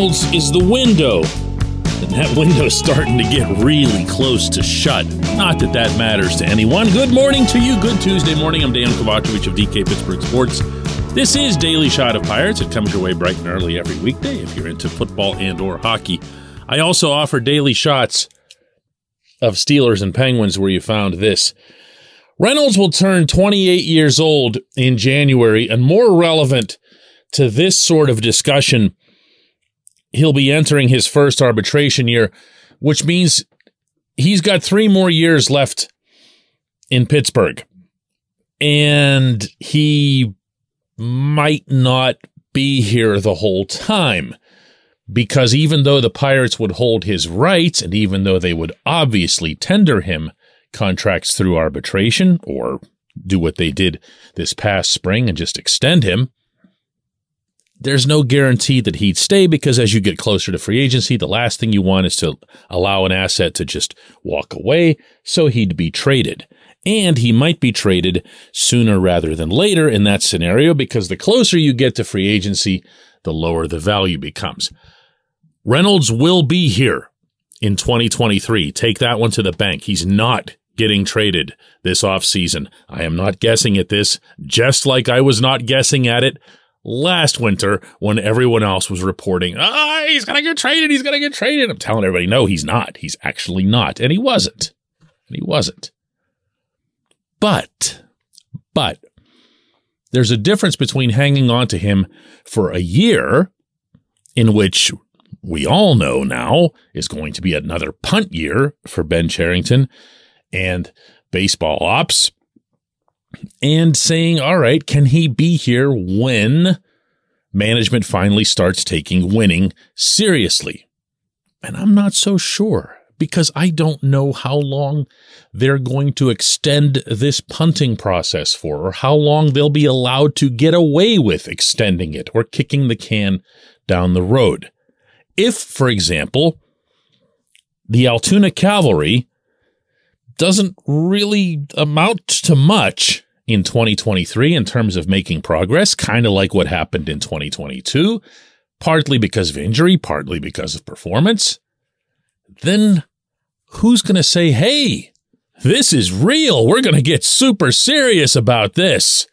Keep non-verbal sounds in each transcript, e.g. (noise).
Is the window. And that window's starting to get really close to shut. Not that that matters to anyone. Good morning to you. Good Tuesday morning. I'm Dan Kovacevic of DK Pittsburgh Sports. This is Daily Shot of Pirates. It comes your way bright and early every weekday if you're into football and or hockey. I also offer daily shots of Steelers and Penguins where you found this. Reynolds will turn 28 years old in January and more relevant to this sort of discussion he'll be entering his first arbitration year, which means he's got three more years left in Pittsburgh. And he might not be here the whole time because even though the Pirates would hold his rights and even though they would obviously tender him contracts through arbitration or do what they did this past spring and just extend him, there's no guarantee that he'd stay because as you get closer to free agency, the last thing you want is to allow an asset to just walk away. So he'd be traded. And he might be traded sooner rather than later in that scenario because the closer you get to free agency, the lower the value becomes. Reynolds will be here in 2023. Take that one to the bank. He's not getting traded this offseason. I am not guessing at this, just like I was not guessing at it last winter when everyone else was reporting, ah, he's going to get traded. He's going to get traded. I'm telling everybody, no, he's not. He's actually not. And he wasn't. And he wasn't. But, but there's a difference between hanging on to him for a year in which we all know now is going to be another punt year for Ben Cherington and baseball ops and saying, all right, can he be here when management finally starts taking winning seriously? And I'm not so sure because I don't know how long they're going to extend this punting process for or how long they'll be allowed to get away with extending it or kicking the can down the road. If, for example, the Altoona Cavalry doesn't really amount to much in 2023 in terms of making progress, kind of like what happened in 2022, partly because of injury, partly because of performance, then who's going to say, hey, this is real. We're going to get super serious about this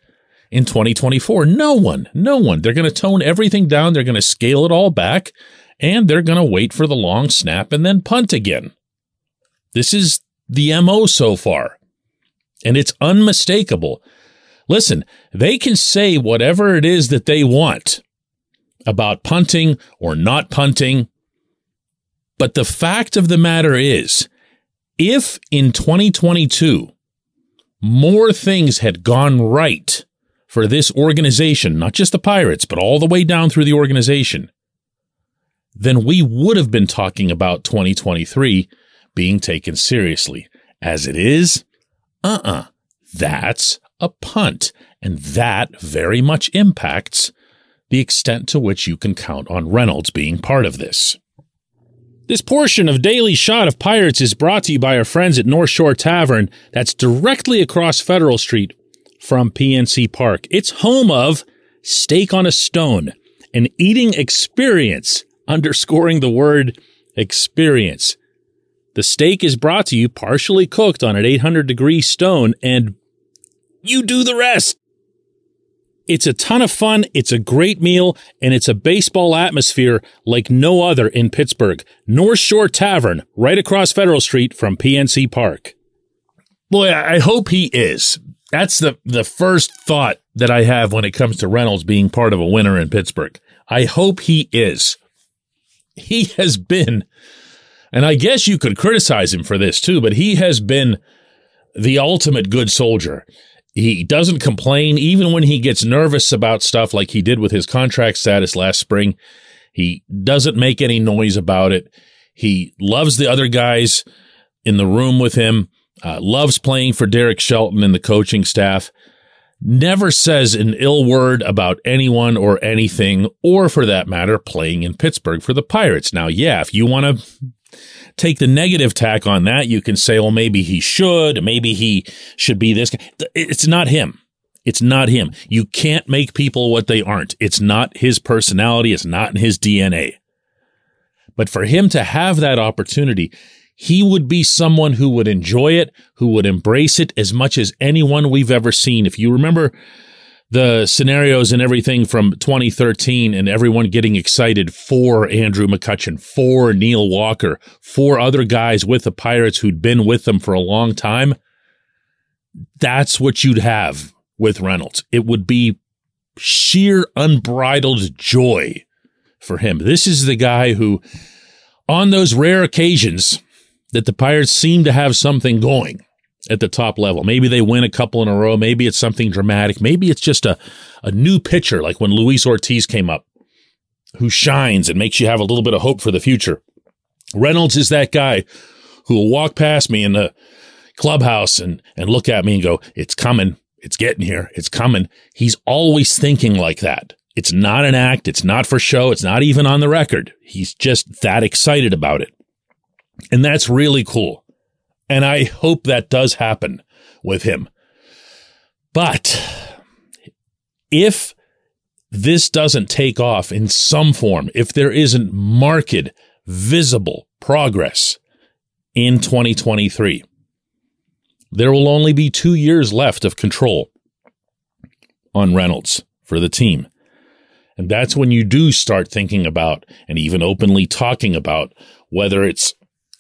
in 2024? No one, no one. They're going to tone everything down. They're going to scale it all back and they're going to wait for the long snap and then punt again. This is the MO so far. And it's unmistakable. Listen, they can say whatever it is that they want about punting or not punting. But the fact of the matter is, if in 2022 more things had gone right for this organization, not just the Pirates, but all the way down through the organization, then we would have been talking about 2023 being taken seriously. As it is, uh uh-uh, uh, that's a punt. And that very much impacts the extent to which you can count on Reynolds being part of this. This portion of Daily Shot of Pirates is brought to you by our friends at North Shore Tavern, that's directly across Federal Street from PNC Park. It's home of Steak on a Stone, an eating experience, underscoring the word experience. The steak is brought to you partially cooked on an 800 degree stone and you do the rest. It's a ton of fun. It's a great meal and it's a baseball atmosphere like no other in Pittsburgh. North Shore Tavern, right across Federal Street from PNC Park. Boy, I hope he is. That's the, the first thought that I have when it comes to Reynolds being part of a winner in Pittsburgh. I hope he is. He has been and I guess you could criticize him for this too, but he has been the ultimate good soldier. He doesn't complain even when he gets nervous about stuff like he did with his contract status last spring. He doesn't make any noise about it. He loves the other guys in the room with him, uh, loves playing for Derek Shelton and the coaching staff, never says an ill word about anyone or anything, or for that matter, playing in Pittsburgh for the Pirates. Now, yeah, if you want to take the negative tack on that, you can say, well, maybe he should, maybe he should be this. It's not him. It's not him. You can't make people what they aren't. It's not his personality. It's not in his DNA. But for him to have that opportunity, he would be someone who would enjoy it, who would embrace it as much as anyone we've ever seen. If you remember the scenarios and everything from 2013 and everyone getting excited for Andrew McCutchen, for Neil Walker, for other guys with the Pirates who'd been with them for a long time, that's what you'd have with Reynolds. It would be sheer unbridled joy for him. This is the guy who, on those rare occasions that the Pirates seem to have something going at the top level, maybe they win a couple in a row, maybe it's something dramatic, maybe it's just a, a new pitcher like when Luis Ortiz came up, who shines and makes you have a little bit of hope for the future. Reynolds is that guy who will walk past me in the clubhouse and, and look at me and go, It's coming. It's getting here. It's coming. He's always thinking like that. It's not an act. It's not for show. It's not even on the record. He's just that excited about it. And that's really cool. And I hope that does happen with him. But if this doesn't take off in some form, if there isn't marked, visible progress in 2023, there will only be two years left of control on Reynolds for the team. And that's when you do start thinking about and even openly talking about whether it's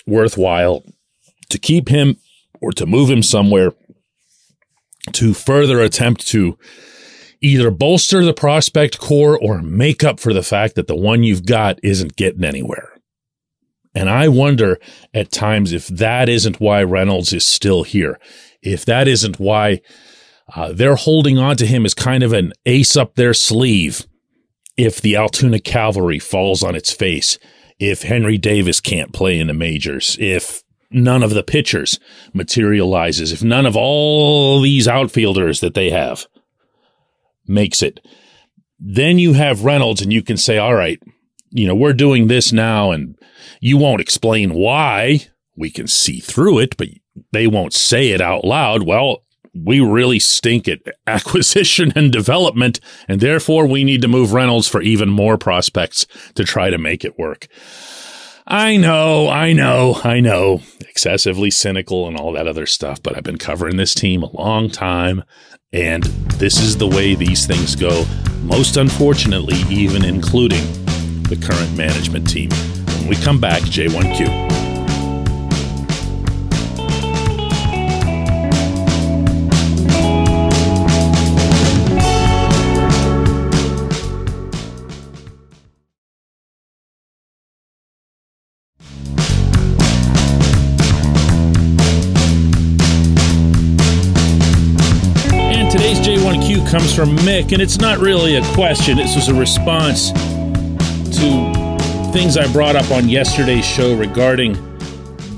worthwhile to keep him or to move him somewhere to further attempt to either bolster the prospect core or make up for the fact that the one you've got isn't getting anywhere. And I wonder at times if that isn't why Reynolds is still here, if that isn't why uh, they're holding on to him as kind of an ace up their sleeve if the Altoona Cavalry falls on its face, if Henry Davis can't play in the majors, if none of the pitchers materializes, if none of all these outfielders that they have makes it, then you have Reynolds and you can say, all right, you know, we're doing this now and you won't explain why. We can see through it, but they won't say it out loud. Well, we really stink at (laughs) acquisition and development, and therefore we need to move Reynolds for even more prospects to try to make it work. I know, I know, I know. Excessively cynical and all that other stuff, but I've been covering this team a long time, and this is the way these things go. Most unfortunately, even including the current management team. When we come back, J1Q. Comes from Mick, and it's not really a question. This was a response to things I brought up on yesterday's show regarding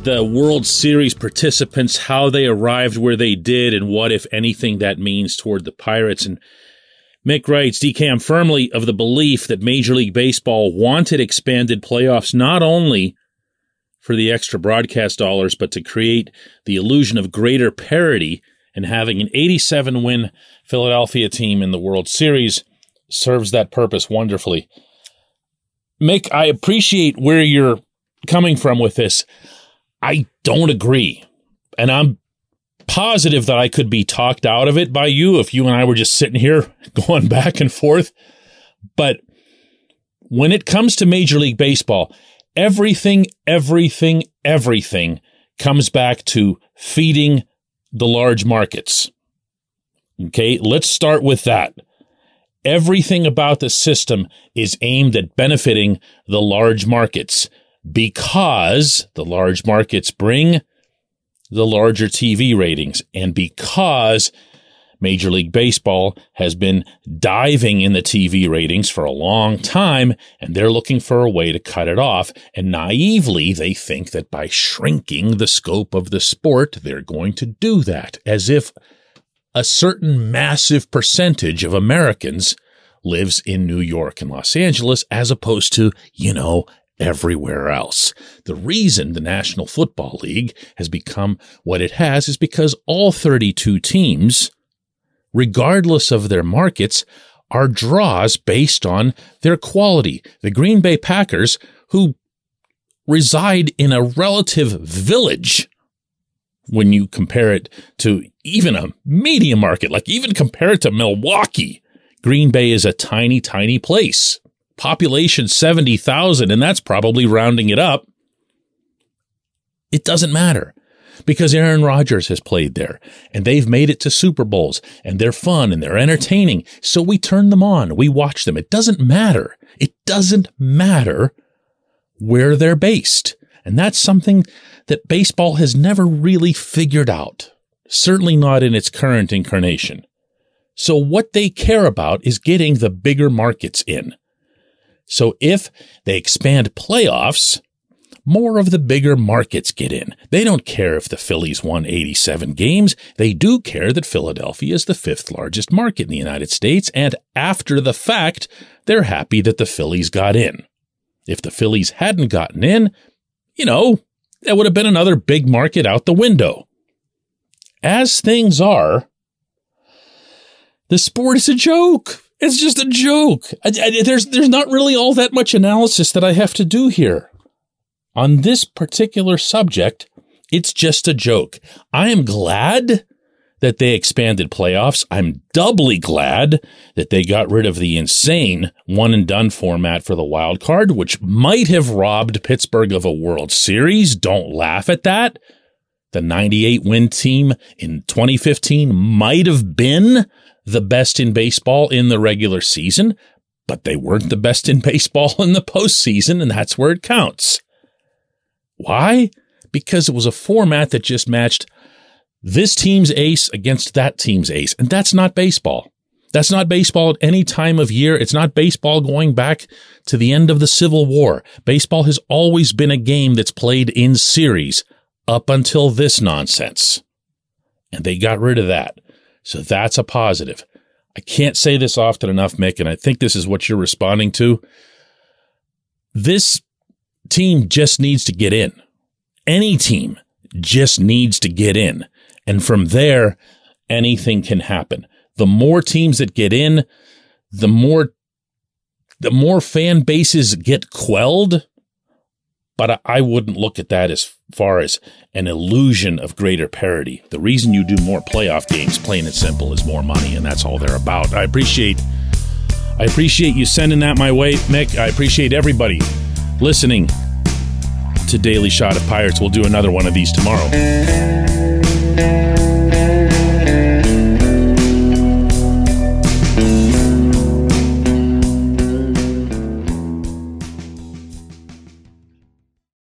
the World Series participants, how they arrived where they did, and what, if anything, that means toward the Pirates. And Mick writes, DCAM firmly of the belief that Major League Baseball wanted expanded playoffs not only for the extra broadcast dollars, but to create the illusion of greater parity and having an 87 win Philadelphia team in the World Series serves that purpose wonderfully. Mick, I appreciate where you're coming from with this. I don't agree. And I'm positive that I could be talked out of it by you if you and I were just sitting here (laughs) going back and forth. But when it comes to Major League Baseball, everything, everything, everything comes back to feeding the large markets. Okay, let's start with that. Everything about the system is aimed at benefiting the large markets because the large markets bring the larger TV ratings and because Major League Baseball has been diving in the TV ratings for a long time, and they're looking for a way to cut it off. And naively, they think that by shrinking the scope of the sport, they're going to do that, as if a certain massive percentage of Americans lives in New York and Los Angeles, as opposed to, you know, everywhere else. The reason the National Football League has become what it has is because all 32 teams regardless of their markets, are draws based on their quality. The Green Bay Packers, who reside in a relative village when you compare it to even a medium market, like even compare it to Milwaukee. Green Bay is a tiny, tiny place. Population 70,000, and that's probably rounding it up. It doesn't matter because Aaron Rodgers has played there and they've made it to Super Bowls and they're fun and they're entertaining. So we turn them on. We watch them. It doesn't matter. It doesn't matter where they're based. And that's something that baseball has never really figured out. Certainly not in its current incarnation. So what they care about is getting the bigger markets in. So if they expand playoffs, more of the bigger markets get in. They don't care if the Phillies won 87 games. They do care that Philadelphia is the fifth largest market in the United States. And after the fact, they're happy that the Phillies got in. If the Phillies hadn't gotten in, you know, that would have been another big market out the window. As things are, the sport is a joke. It's just a joke. I, I, there's there's not really all that much analysis that I have to do here. On this particular subject, it's just a joke. I am glad that they expanded playoffs. I'm doubly glad that they got rid of the insane one and done format for the wild card, which might have robbed Pittsburgh of a World Series. Don't laugh at that. The 98 win team in 2015 might have been the best in baseball in the regular season, but they weren't the best in baseball in the postseason, and that's where it counts. Why? Because it was a format that just matched this team's ace against that team's ace. And that's not baseball. That's not baseball at any time of year. It's not baseball going back to the end of the Civil War. Baseball has always been a game that's played in series up until this nonsense. And they got rid of that. So that's a positive. I can't say this often enough, Mick, and I think this is what you're responding to. This team just needs to get in. Any team just needs to get in. And from there, anything can happen. The more teams that get in, the more the more fan bases get quelled. But I wouldn't look at that as far as an illusion of greater parity. The reason you do more playoff games, plain and simple, is more money, and that's all they're about. I appreciate I appreciate you sending that my way, Mick. I appreciate everybody listening to Daily Shot of Pirates. We'll do another one of these tomorrow.